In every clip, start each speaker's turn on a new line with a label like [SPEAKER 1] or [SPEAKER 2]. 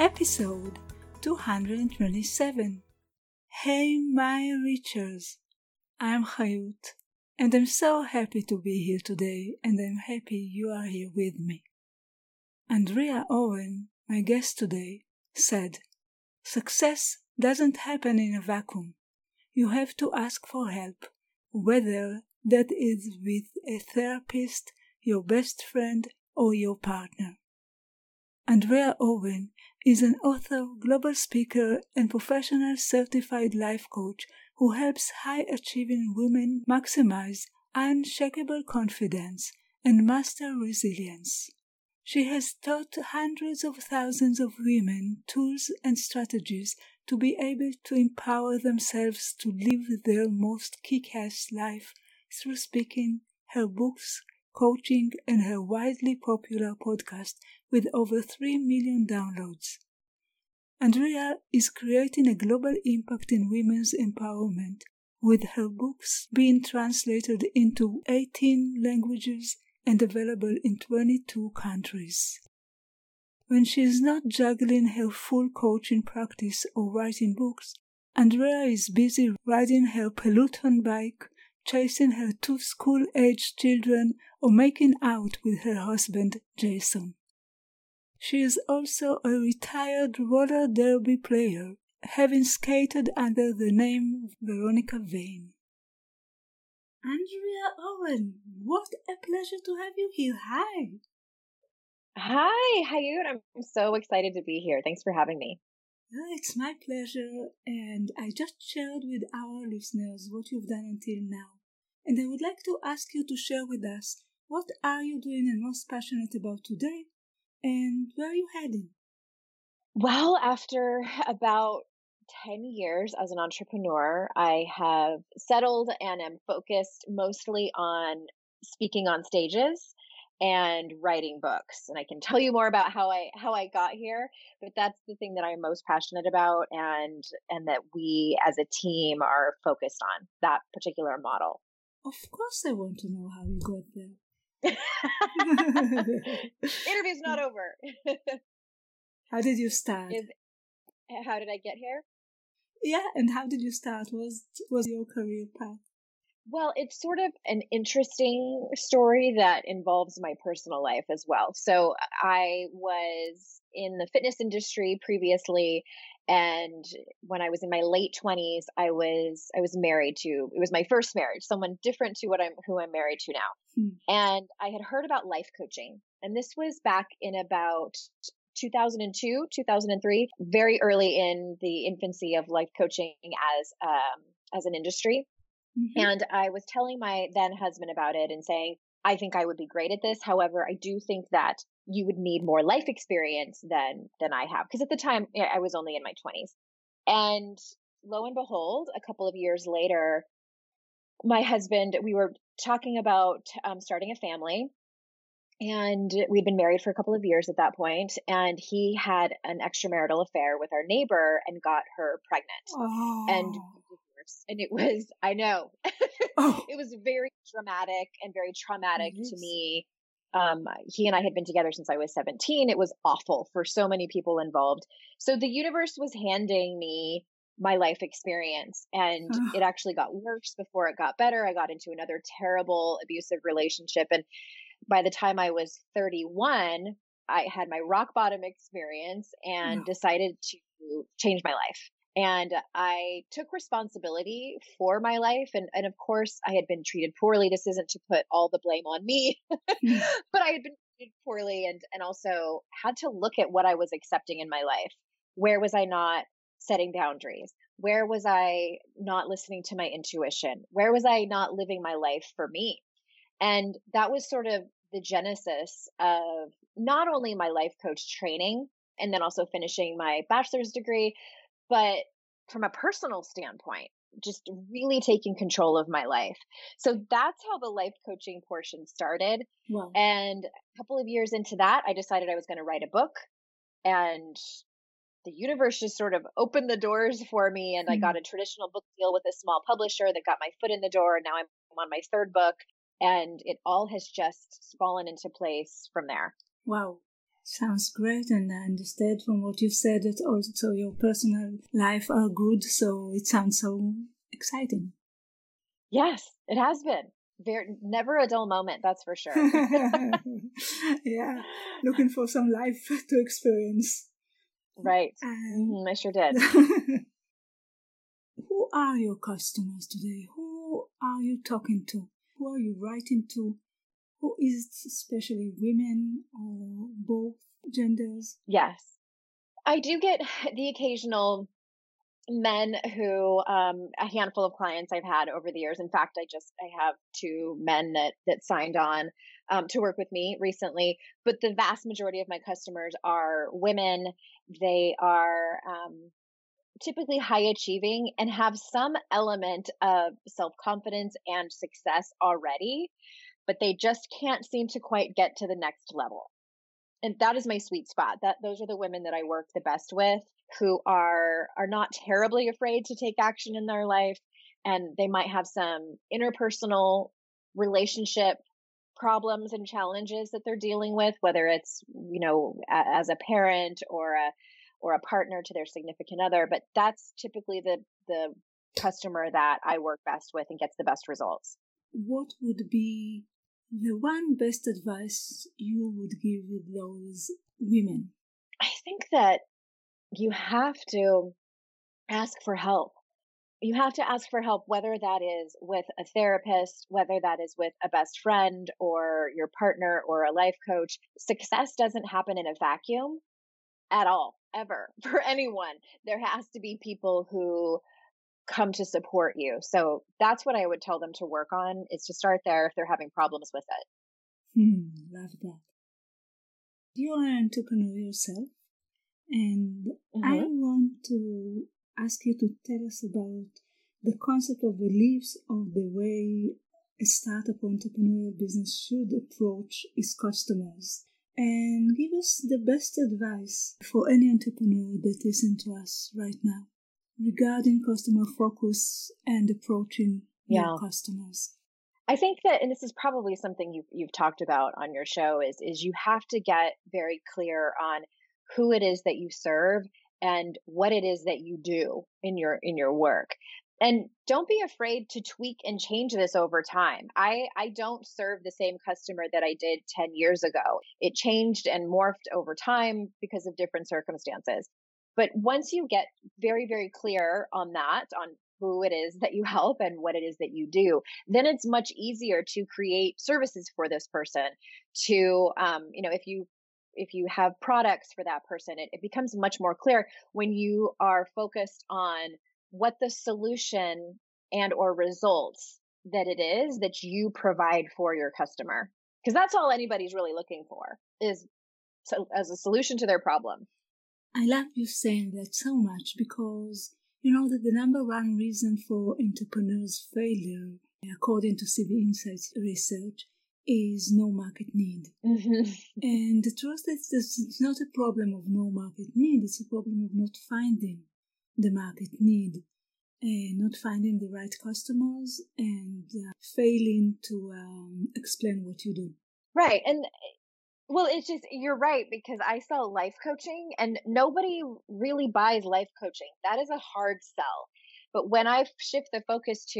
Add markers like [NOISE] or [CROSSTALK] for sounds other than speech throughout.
[SPEAKER 1] episode 227. Hey, my Reachers, I'm Hayut, and I'm so happy to be here today, and I'm happy you are here with me. Andrea Owen, my guest today, said, Success doesn't happen in a vacuum. You have to ask for help, whether that is with a therapist, your best friend, or your partner. Andrea Owen is an author, global speaker, and professional certified life coach who helps high achieving women maximize unshakable confidence and master resilience. She has taught hundreds of thousands of women tools and strategies to be able to empower themselves to live their most kick ass life through speaking, her books, coaching, and her widely popular podcast with over 3 million downloads. Andrea is creating a global impact in women's empowerment, with her books being translated into 18 languages and available in 22 countries. When she is not juggling her full coaching practice or writing books, Andrea is busy riding her Peloton bike, chasing her two school aged children, or making out with her husband Jason. She is also a retired roller derby player, having skated under the name Veronica Vane. Andrea Owen, what a pleasure to have you here. Hi.
[SPEAKER 2] Hi, Hayut. I'm so excited to be here. Thanks for having me.
[SPEAKER 1] It's my pleasure, and I just shared with our listeners what you've done until now. And I would like to ask you to share with us what are you doing and most passionate about today, and where are you heading?
[SPEAKER 2] Well, after about 10 years as an entrepreneur, I have settled and am focused mostly on speaking on stages and writing books and i can tell you more about how i how i got here but that's the thing that i'm most passionate about and and that we as a team are focused on that particular model
[SPEAKER 1] of course i want to know how you got there
[SPEAKER 2] interview's not [LAUGHS] over. [LAUGHS]
[SPEAKER 1] How did you start?
[SPEAKER 2] Is, how did i get here?
[SPEAKER 1] Yeah and how did you start? Was was your career path
[SPEAKER 2] well, it's sort of an interesting story that involves my personal life as well. So I was in the fitness industry previously and when I was in my late 20s, I was I was married to it was my first marriage, someone different to what I'm who I'm married to now. Hmm. And I had heard about life coaching. And this was back in about 2002, 2003, very early in the infancy of life coaching as um, as an industry. Mm-hmm. And I was telling my then husband about it and saying, I think I would be great at this. However, I do think that you would need more life experience than than I have because at the time I was only in my 20s. And lo and behold, a couple of years later, my husband we were talking about um, starting a family and we'd been married for a couple of years at that point and he had an extramarital affair with our neighbor and got her pregnant oh. and and it was [LAUGHS] i know. Oh. it was very dramatic and very traumatic to me. Um, he and i had been together since i was 17 it was awful for so many people involved. So the universe was handing me my life experience and oh. it actually got worse before it got better. I got into another terrible abusive relationship and by the time i was 31 i had my rock bottom experience and oh. decided to change my life and I took responsibility for my life. And, and of course, I had been treated poorly. This isn't to put all the blame on me, mm. [LAUGHS] but I had been treated poorly and, and also had to look at what I was accepting in my life. Where was I not setting boundaries? Where was I not listening to my intuition? Where was I not living my life for me? And that was sort of the genesis of not only my life coach training and then also finishing my bachelor's degree, but from a personal standpoint, just really taking control of my life. So that's how the life coaching portion started. Wow. And a couple of years into that, I decided I was going to write a book. And the universe just sort of opened the doors for me. And mm-hmm. I got a traditional book deal with a small publisher that got my foot in the door. And now I'm on my third book. And it all has just fallen into place from there.
[SPEAKER 1] Wow. Sounds great, and I understand from what you've said that also your personal life are good, so it sounds so exciting.
[SPEAKER 2] Yes, it has been. Very, never a dull moment, that's for sure. [LAUGHS]
[SPEAKER 1] yeah, looking for some life [LAUGHS] to experience.
[SPEAKER 2] Right. mm-hmm, I sure did. [LAUGHS]
[SPEAKER 1] Who are your customers today? Who are you talking to? Who are you writing to? Who is it, especially women or both genders?
[SPEAKER 2] Yes. I do get [SIGHS] the occasional men who um, a handful of clients I've had over the years. In fact, I just I have two men that that signed on um, to work with me recently. But the vast majority of my customers are women. They are um, typically high achieving and have some element of self confidence and success already but they just can't seem to quite get to the next level. And that is my sweet spot. That those are the women that I work the best with who are are not terribly afraid to take action in their life and they might have some interpersonal relationship problems and challenges that they're dealing with whether it's you know a, as a parent or a or a partner to their significant other but that's typically the the customer that I work best with and gets the best results
[SPEAKER 1] what would be the one best advice you would give those women?
[SPEAKER 2] I think that you have to ask for help. You have to ask for help, whether that is with a therapist, whether that is with a best friend or your partner or a life coach. Success doesn't happen in a vacuum at all, ever, [LAUGHS] for anyone. There has to be people who come to support you. So that's what I would tell them to work on is to start there if they're having problems with it.
[SPEAKER 1] Hmm, love that. You are an entrepreneur yourself, and mm-hmm. I want to ask you to tell us about the concept of beliefs of the way a startup entrepreneurial business should approach its customers and give us the best advice for any entrepreneur that listens to us right now regarding customer focus and approaching yeah. your customers?
[SPEAKER 2] I think that, and this is probably something you've, you've talked about on your show, is is you have to get very clear on who it is that you serve and what it is that you do in your in your work and don't be afraid to tweak and change this over time i i don't serve the same customer that i did 10 years ago it changed and morphed over time because of different circumstances but once you get very, very clear on that, on who it is that you help and what it is that you do, then it's much easier to create services for this person. To, um, you know, if you if you have products for that person, it, it becomes much more clear when you are focused on what the solution and or results that it is that you provide for your customer because that's all anybody's really looking for is so as a solution to their problem
[SPEAKER 1] I love you saying that so much because you know that the number one reason for entrepreneurs' failure, according to CB Insights research, is no market need. Mm-hmm. [LAUGHS] And the truth is, it's not a problem of no market need, it's a problem of not finding the market need, and not finding the right customers, and uh, failing to um, explain what you do.
[SPEAKER 2] Right. And well, it's just, you're right, because I sell life coaching and nobody really buys life coaching. That is a hard sell. But when I shift the focus to,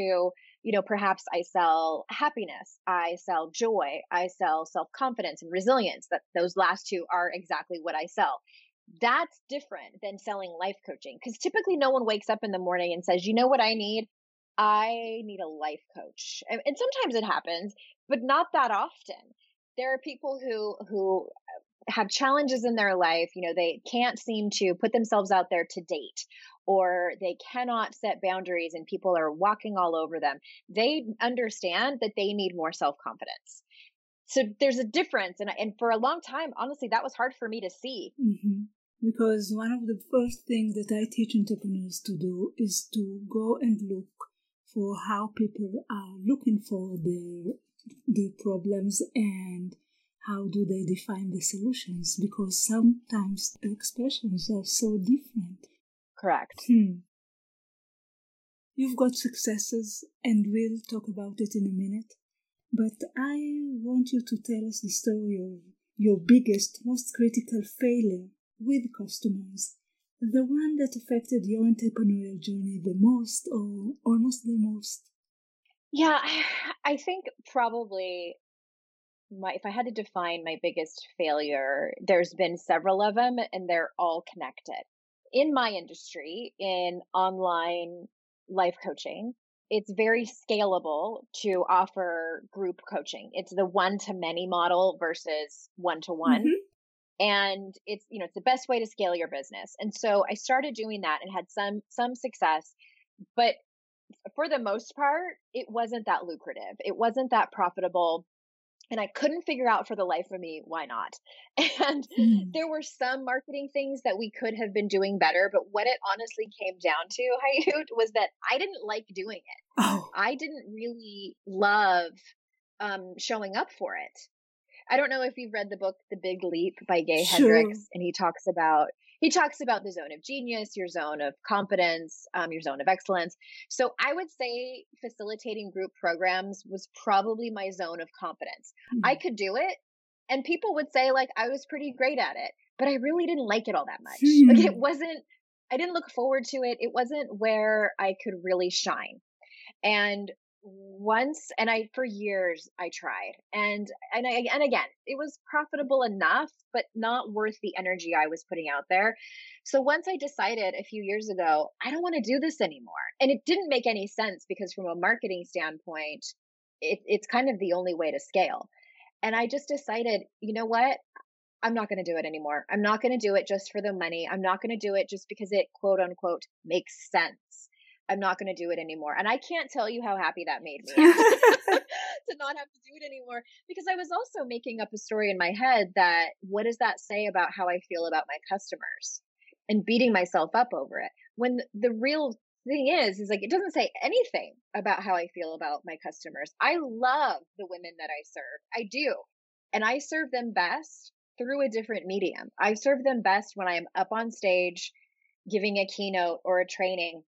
[SPEAKER 2] you know, perhaps I sell happiness, I sell joy, I sell self confidence and resilience, that those last two are exactly what I sell. That's different than selling life coaching because typically no one wakes up in the morning and says, you know what I need? I need a life coach. And sometimes it happens, but not that often there are people who who have challenges in their life you know they can't seem to put themselves out there to date or they cannot set boundaries and people are walking all over them. They understand that they need more self-confidence. So there's a difference and and for a long time honestly that was hard for me to see.
[SPEAKER 1] Mm-hmm. because one of the first things that i teach entrepreneurs to do is to go and look for how people are looking for their their problems and how do they define the solutions? Because sometimes the expressions are so different.
[SPEAKER 2] Correct.
[SPEAKER 1] Hmm. you've got successes and we'll talk about it in a minute. But I want you to tell us the story of your biggest, most critical failure with customers, the one that affected your entrepreneurial journey the most or almost the most.
[SPEAKER 2] Yeah, [SIGHS] I think probably my if I had to define my biggest failure, there's been several of them and they're all connected. In my industry, in online life coaching, it's very scalable to offer group coaching. It's the one to many model versus one to one. And it's, you know, it's the best way to scale your business. And so I started doing that and had some, some success, but for the most part, it wasn't that lucrative. It wasn't that profitable and I couldn't figure out for the life of me why not. [LAUGHS] And mm. there were some marketing things that we could have been doing better, but what it honestly came down to, [LAUGHS] Hayut, was that I didn't like doing it. Oh. I didn't really love um, showing up for it. I don't know if you've read the book The Big Leap by Gay sure. Hendricks, and he talks about he talks about the zone of genius, your zone of competence, um, your zone of excellence. So I would say facilitating group programs was probably my zone of competence. Mm-hmm. I could do it, and people would say like I was pretty great at it, but I really didn't like it all that much. Mm-hmm. Like it wasn't. I didn't look forward to it. It wasn't where I could really shine. And once and I for years I tried and and I, and again it was profitable enough but not worth the energy I was putting out there. So once I decided a few years ago I don't want to do this anymore and it didn't make any sense because from a marketing standpoint it, it's kind of the only way to scale. And I just decided, you know what? I'm not going to do it anymore. I'm not going to do it just for the money. I'm not going to do it just because it quote unquote makes sense. I'm not going to do it anymore. And I can't tell you how happy that made me [LAUGHS] [LAUGHS] to not have to do it anymore because I was also making up a story in my head that what does that say about how I feel about my customers and beating myself up over it when the real thing is is like it doesn't say anything about how I feel about my customers. I love the women that I serve. I do. And I serve them best through a different medium. I serve them best when I am up on stage giving a keynote or a training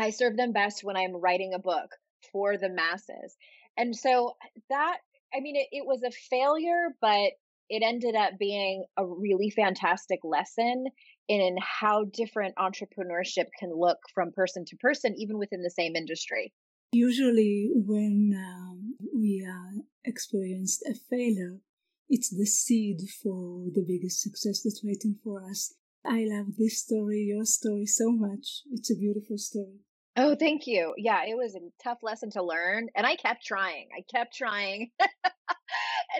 [SPEAKER 2] I serve them best when I'm writing a book for the masses. And so that, I mean, it, it was a failure, but it ended up being a really fantastic lesson in how different entrepreneurship can look from person to person, even within the same industry.
[SPEAKER 1] Usually, when um, we uh, experienced a failure, it's the seed for the biggest success that's waiting for us. I love this story, your story, so much. It's a beautiful story.
[SPEAKER 2] Oh, thank you. Yeah, it was a tough lesson to learn, and I kept trying. I kept trying. [LAUGHS] and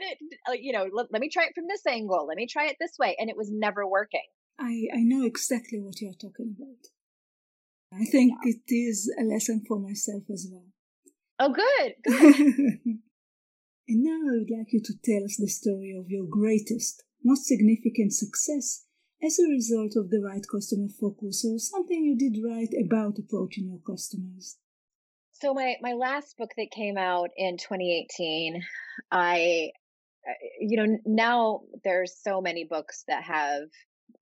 [SPEAKER 2] it, uh, you know, let, let, me try it from this angle. Let me try it this way, and it was never working.
[SPEAKER 1] I I know exactly what you're talking about. I think yeah. it is a lesson for myself as well.
[SPEAKER 2] Oh, good. [LAUGHS] good.
[SPEAKER 1] and now I would like you to tell us the story of your greatest, most significant success as a result of the right customer focus or something you did right about approaching your customers?
[SPEAKER 2] So my my last book that came out in 2018, I uh, you know now there's so many books that have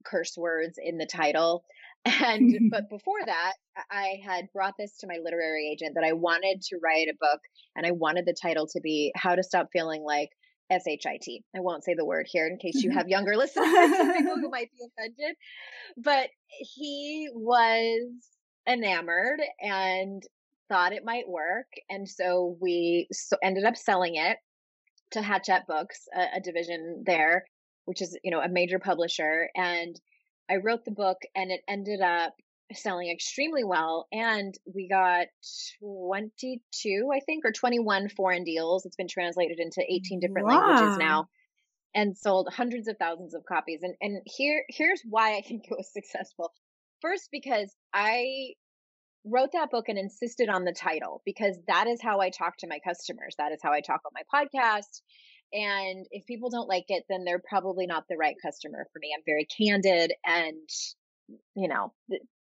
[SPEAKER 2] curse words in the title and [LAUGHS] but before that i had brought this to my literary agent that i wanted to write a book and i wanted the title to be how to stop feeling like S-H-I-T. I won't say the word here in case you mm-hmm. have younger [LAUGHS] listeners people who might be offended. But he was enamored and thought it might work. And so we so ended up selling it to Hachette Books, a, a division there, which is, you know, a major publisher. And I wrote the book and it ended up selling extremely well and we got 22 i think or 21 foreign deals it's been translated into 18 different wow. languages now and sold hundreds of thousands of copies and and here here's why i [LAUGHS] think it was successful first because i wrote that book and insisted on the title because that is how i talk to my customers that is how i talk on my podcast And if people don't like it, then they're probably not the right customer for me. I'm very candid and, you know,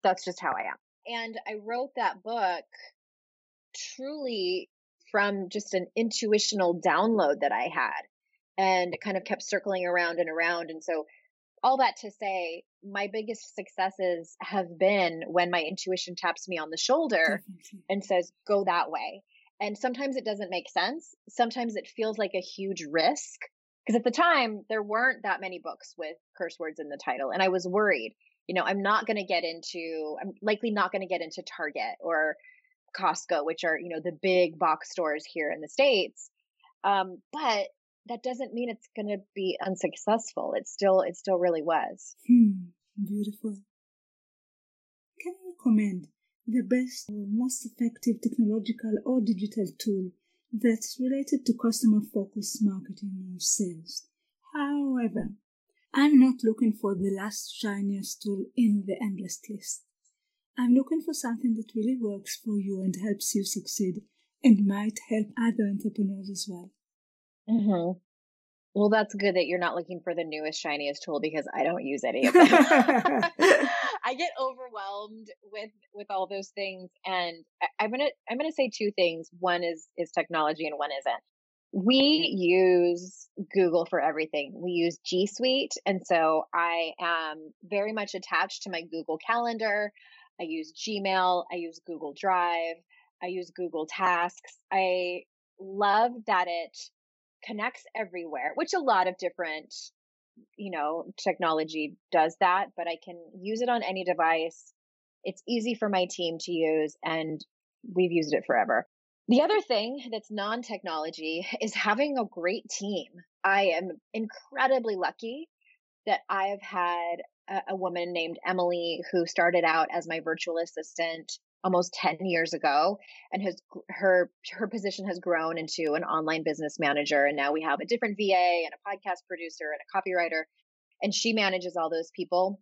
[SPEAKER 2] that's just how I am. And I wrote that book truly from just an intuitional download that I had and it kind of kept circling around and around. And so all that to say, my biggest successes have been when my intuition taps me on the shoulder and says, go that way. And sometimes it doesn't make sense. Sometimes it feels like a huge risk. Because at the time, there weren't that many books with curse words in the title. And I was worried, you know, I'm not going to get into, I'm likely not going to get into Target or Costco, which are, you know, the big box stores here in the States. Um, but that doesn't mean it's going to be unsuccessful. It still, it still really was.
[SPEAKER 1] Hmm, beautiful. Can you recommend the best or most effective technological or digital tool that's related to customer focused marketing or sales? However, I'm not looking for the last shiniest tool in the endless list. I'm looking for something that really works for you and helps you succeed and might help other entrepreneurs as well.
[SPEAKER 2] Mm-hmm. Well, that's good that you're not looking for the newest, shiniest tool because I don't use any of [LAUGHS] them. [LAUGHS] I get overwhelmed with with all those things, and I, am gonna I'm gonna say two things. One is is technology, and one isn't. We use Google for everything. We use G Suite, and so I am very much attached to my Google Calendar. I use Gmail. I use Google Drive. I use Google Tasks. I love that it connects everywhere, which a lot of different, you know, technology does that, but I can use it on any device. It's easy for my team to use and we've used it forever. The other thing that's non technology is having a great team. I am incredibly lucky that I have had a, a, woman named Emily who started out as my virtual assistant almost 10 years ago and has her her position has grown into an online business manager. And now we have a different VA and a podcast producer and a copywriter. And she manages all those people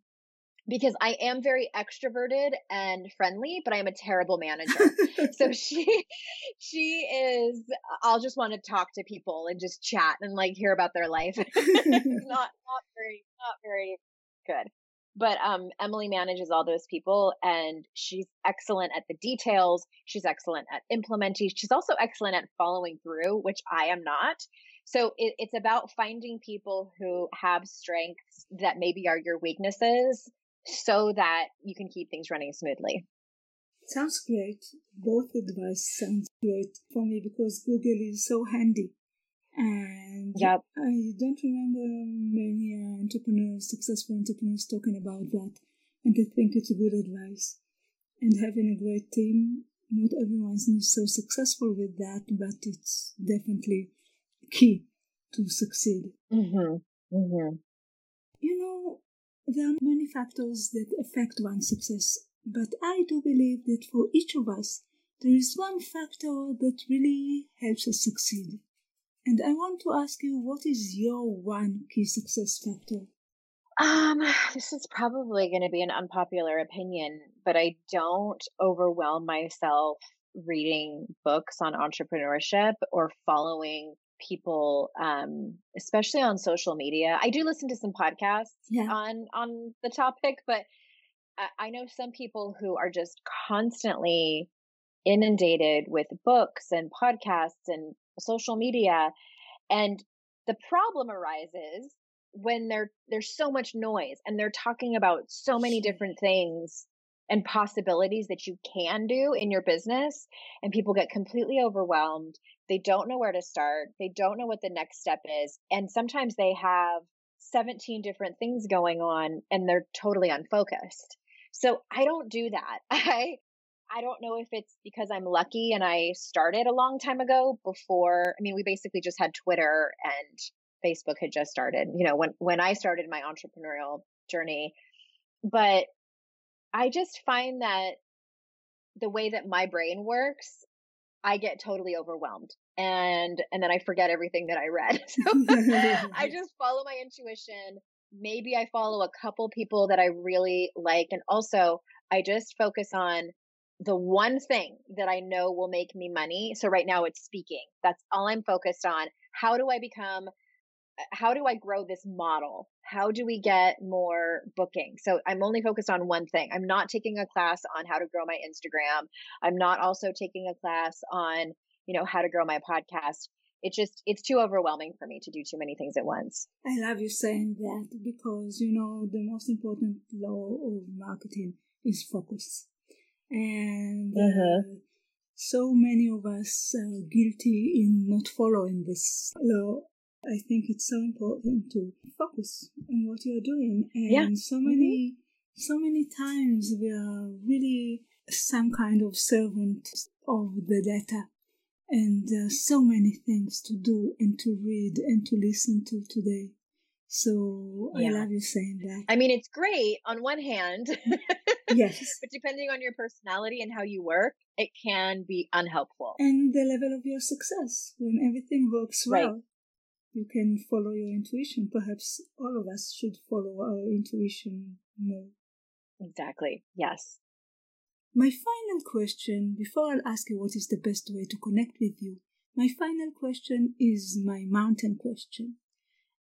[SPEAKER 2] because I am very extroverted and friendly, but I am a terrible manager. [LAUGHS] so she, she is, I'll just want to talk to people and just chat and like hear about their life. [LAUGHS] [LAUGHS] not, not very, not very good. But um, Emily manages all those people and she's excellent at the details. She's excellent at implementing. She's also excellent at following through, which I am not. So it, it's about finding people who have strengths that maybe are your weaknesses so that you can keep things running smoothly.
[SPEAKER 1] Sounds great. Both advice sounds great for me because Google is so handy. And yep. I don't remember many entrepreneurs, successful entrepreneurs, talking about that. And I think it's a good advice. And having a great team, not everyone's so successful with that, but it's definitely key to succeed.
[SPEAKER 2] Mm-hmm. Mm-hmm.
[SPEAKER 1] There are many factors that affect one's success, but I do believe that for each of us, there is one factor that really helps us succeed. And I want to ask you, what is your one key success factor?
[SPEAKER 2] Um, this is probably going to be an unpopular opinion, but I don't overwhelm myself reading books on entrepreneurship or following people um especially on social media i do listen to some podcasts yeah. on on the topic but I, I know some people who are just constantly inundated with books and podcasts and social media. And the problem arises when there there's so much noise and they're talking about so many different things and possibilities that you can do in your business and people get completely overwhelmed they don't know where to start they don't know what the next step is and sometimes they have 17 different things going on and they're totally unfocused so i don't do that [LAUGHS] i I don't know if it's because I'm lucky and I started a long time ago before. I mean, we basically just had Twitter and Facebook had just started, you know, when, when I started my entrepreneurial journey. But I just find that the way that my brain works, I get totally overwhelmed and, and then I forget everything that I read. [LAUGHS] So I [LAUGHS] just follow my intuition. Maybe I follow a couple people that I really like. And also I just focus on the one thing that I know will make me money. So right now it's speaking. That's all I'm focused on. how do I become how do I grow this model? How do we get more booking? So I'm only focused on one thing. I'm not taking a class on how to grow my Instagram. I'm not also taking a class on, you know, how to grow my podcast. It just it's too overwhelming for me to do too many things at once.
[SPEAKER 1] I love you saying that because you know the most important law of marketing is focus. And uh-huh. uh, so many of us are guilty in not following this law I think it's so important to focus on what you're doing. And yeah. so many, mm-hmm. so many times we are really some kind of servant of the data. And there are so many things to do and to read and to listen to today. So yeah. I love you saying that.
[SPEAKER 2] I mean, it's great on one hand. [LAUGHS]
[SPEAKER 1] yes.
[SPEAKER 2] But depending on your personality and how you work, it can be unhelpful.
[SPEAKER 1] And the level of your success when everything works well. Right you can follow your intuition. Perhaps all of us should follow our intuition more.
[SPEAKER 2] Exactly. Yes.
[SPEAKER 1] My final question, before I'll ask you what is the best way to connect with you, my final question is my mountain question.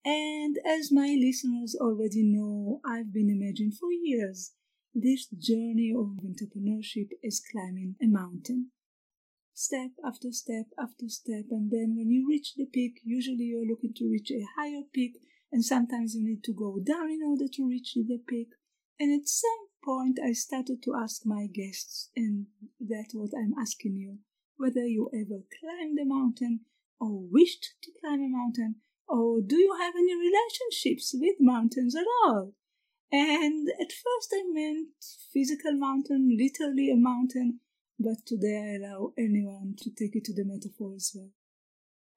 [SPEAKER 1] And as my listeners already know, I've been imagining for years this journey of entrepreneurship is climbing a mountain step after step after step. And then when you reach the peak, usually you're looking to reach a higher peak, and sometimes you need to go down in order to reach the peak. And at some point, I started to ask my guests, and that's what I'm asking you whether you ever climbed a mountain or wished to climb a mountain, or do you have any relationships with mountains at all? And at first I meant physical mountain, literally a mountain, but today I allow anyone to take it to the metaphor as well.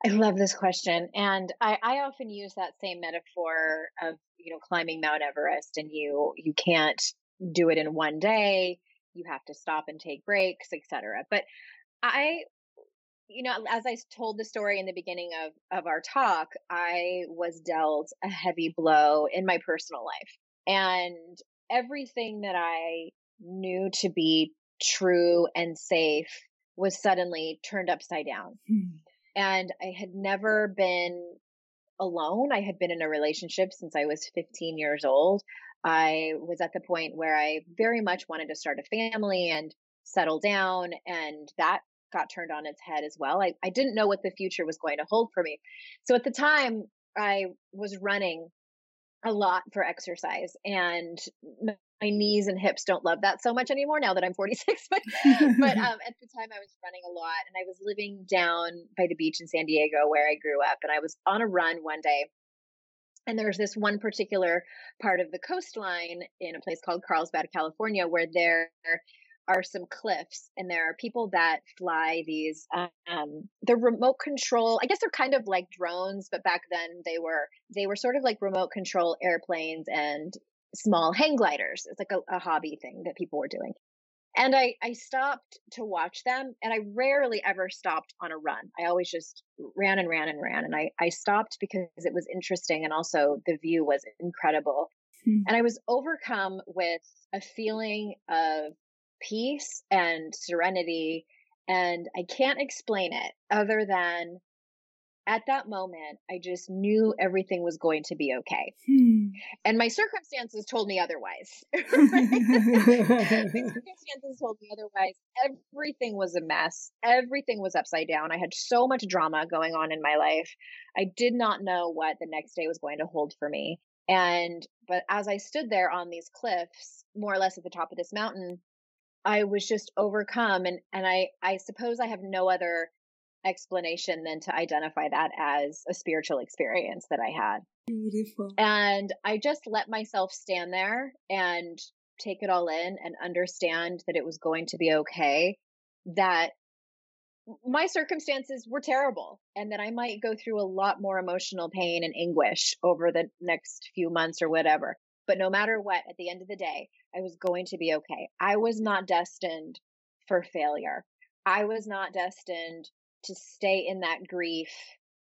[SPEAKER 2] I love this question. And I, I often use that same metaphor of, you know, climbing Mount Everest and you you can't do it in one day. You have to stop and take breaks, etc. But I you know, as I told the story in the beginning of, of our talk, I was dealt a heavy blow in my personal life. And everything that I knew to be true and safe was suddenly turned upside down. Hmm. And I had never been alone. I had been in a relationship since I was 15 years old. I was at the point where I very much wanted to start a family and settle down. And that got turned on its head as well. I, I didn't know what the future was going to hold for me. So at the time, I was running a lot for exercise and my knees and hips don't love that so much anymore now that I'm 46. [LAUGHS] but, [LAUGHS] but um, at the time, I was running a lot and I was living down by the beach in San Diego where I grew up. And I was on a run one day. And there's this one particular part of the coastline in a place called Carlsbad, California, where there are some cliffs and there are people that fly these um the remote control i guess they're kind of like drones but back then they were they were sort of like remote control airplanes and small hang gliders. It's like a, a hobby thing that people were doing. And I, I stopped to watch them and I rarely ever stopped on a run. I always just ran and ran and ran. And I, I stopped because it was interesting and also the view was incredible. Hmm. And I was overcome with a feeling of peace and serenity. And I can't explain it other than at that moment, I just knew everything was going to be okay. Hmm. And my circumstances told me otherwise. [LAUGHS] my [LAUGHS] circumstances told me otherwise. Everything was a mess. Everything was upside down. I had so much drama going on in my life. I did not know what the next day was going to hold for me. And, but as I stood there on these cliffs, more or less at the top of this mountain, I was just overcome. And, and I, I suppose I have no other explanation than to identify that as a spiritual experience that I had.
[SPEAKER 1] Beautiful.
[SPEAKER 2] And I just let myself stand there and take it all in and understand that it was going to be okay. That my circumstances were terrible and that I might go through a lot more emotional pain and anguish over the next few months or whatever. But no matter what, at the end of the day, I was going to be okay. I was not destined for failure. I was not destined to stay in that grief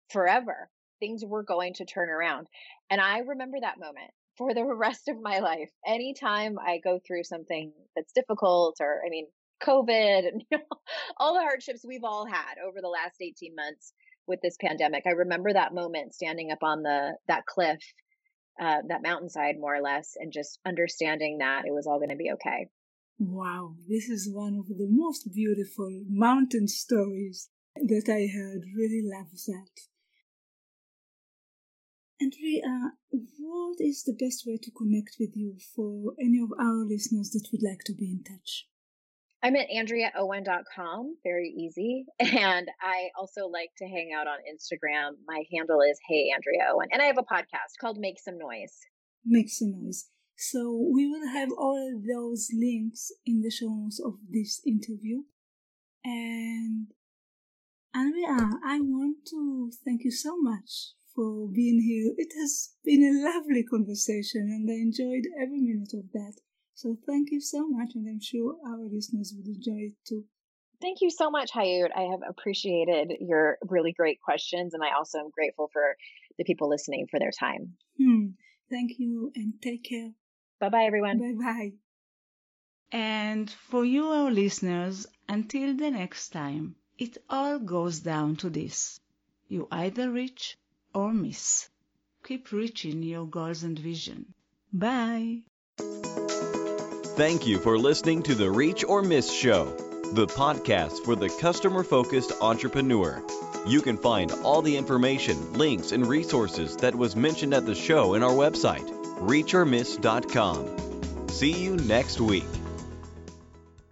[SPEAKER 2] forever. Things were going to turn around. And I remember that moment for the [LAUGHS] rest of my life. Anytime I go through something that's difficult or, I mean, COVID and [LAUGHS] you know, all the hardships we've all had over the last 18 months with this pandemic. I remember that moment standing up on the that cliff, uh, that mountainside, more or less, and just understanding that it was all going to be okay.
[SPEAKER 1] Wow, this is one of the most beautiful mountain stories that I heard. Really love that. Andrea, what is the best way to connect with you for any of our listeners that would like to be in touch?
[SPEAKER 2] I'm at AndreaOwen.com, very easy. [LAUGHS] And I also like to hang out on Instagram. My handle is Hey Andrea Owen. And I have a podcast called Make Some Noise.
[SPEAKER 1] Make some noise. So we will have all those links in the show notes of this interview. And Andrea, I want to thank you so much for being here. It has been a lovely conversation and I enjoyed every minute of that. So thank you so much, and I'm sure our listeners would enjoy it too.
[SPEAKER 2] Thank you so much, Hayut. I have appreciated your really great questions, and I also am grateful for the people listening for their time.
[SPEAKER 1] Hmm. Thank you, and take care.
[SPEAKER 2] Bye bye, everyone.
[SPEAKER 1] Bye bye. And for you, our listeners, until the next time, it all goes down to this you either reach or miss. Keep reaching your goals and vision. Bye.
[SPEAKER 3] Thank you for listening to the Reach or Miss Show, the podcast for the customer focused entrepreneur. You can find all the information, links, and resources that was mentioned at the show in our website, reachormiss.com. See you next week.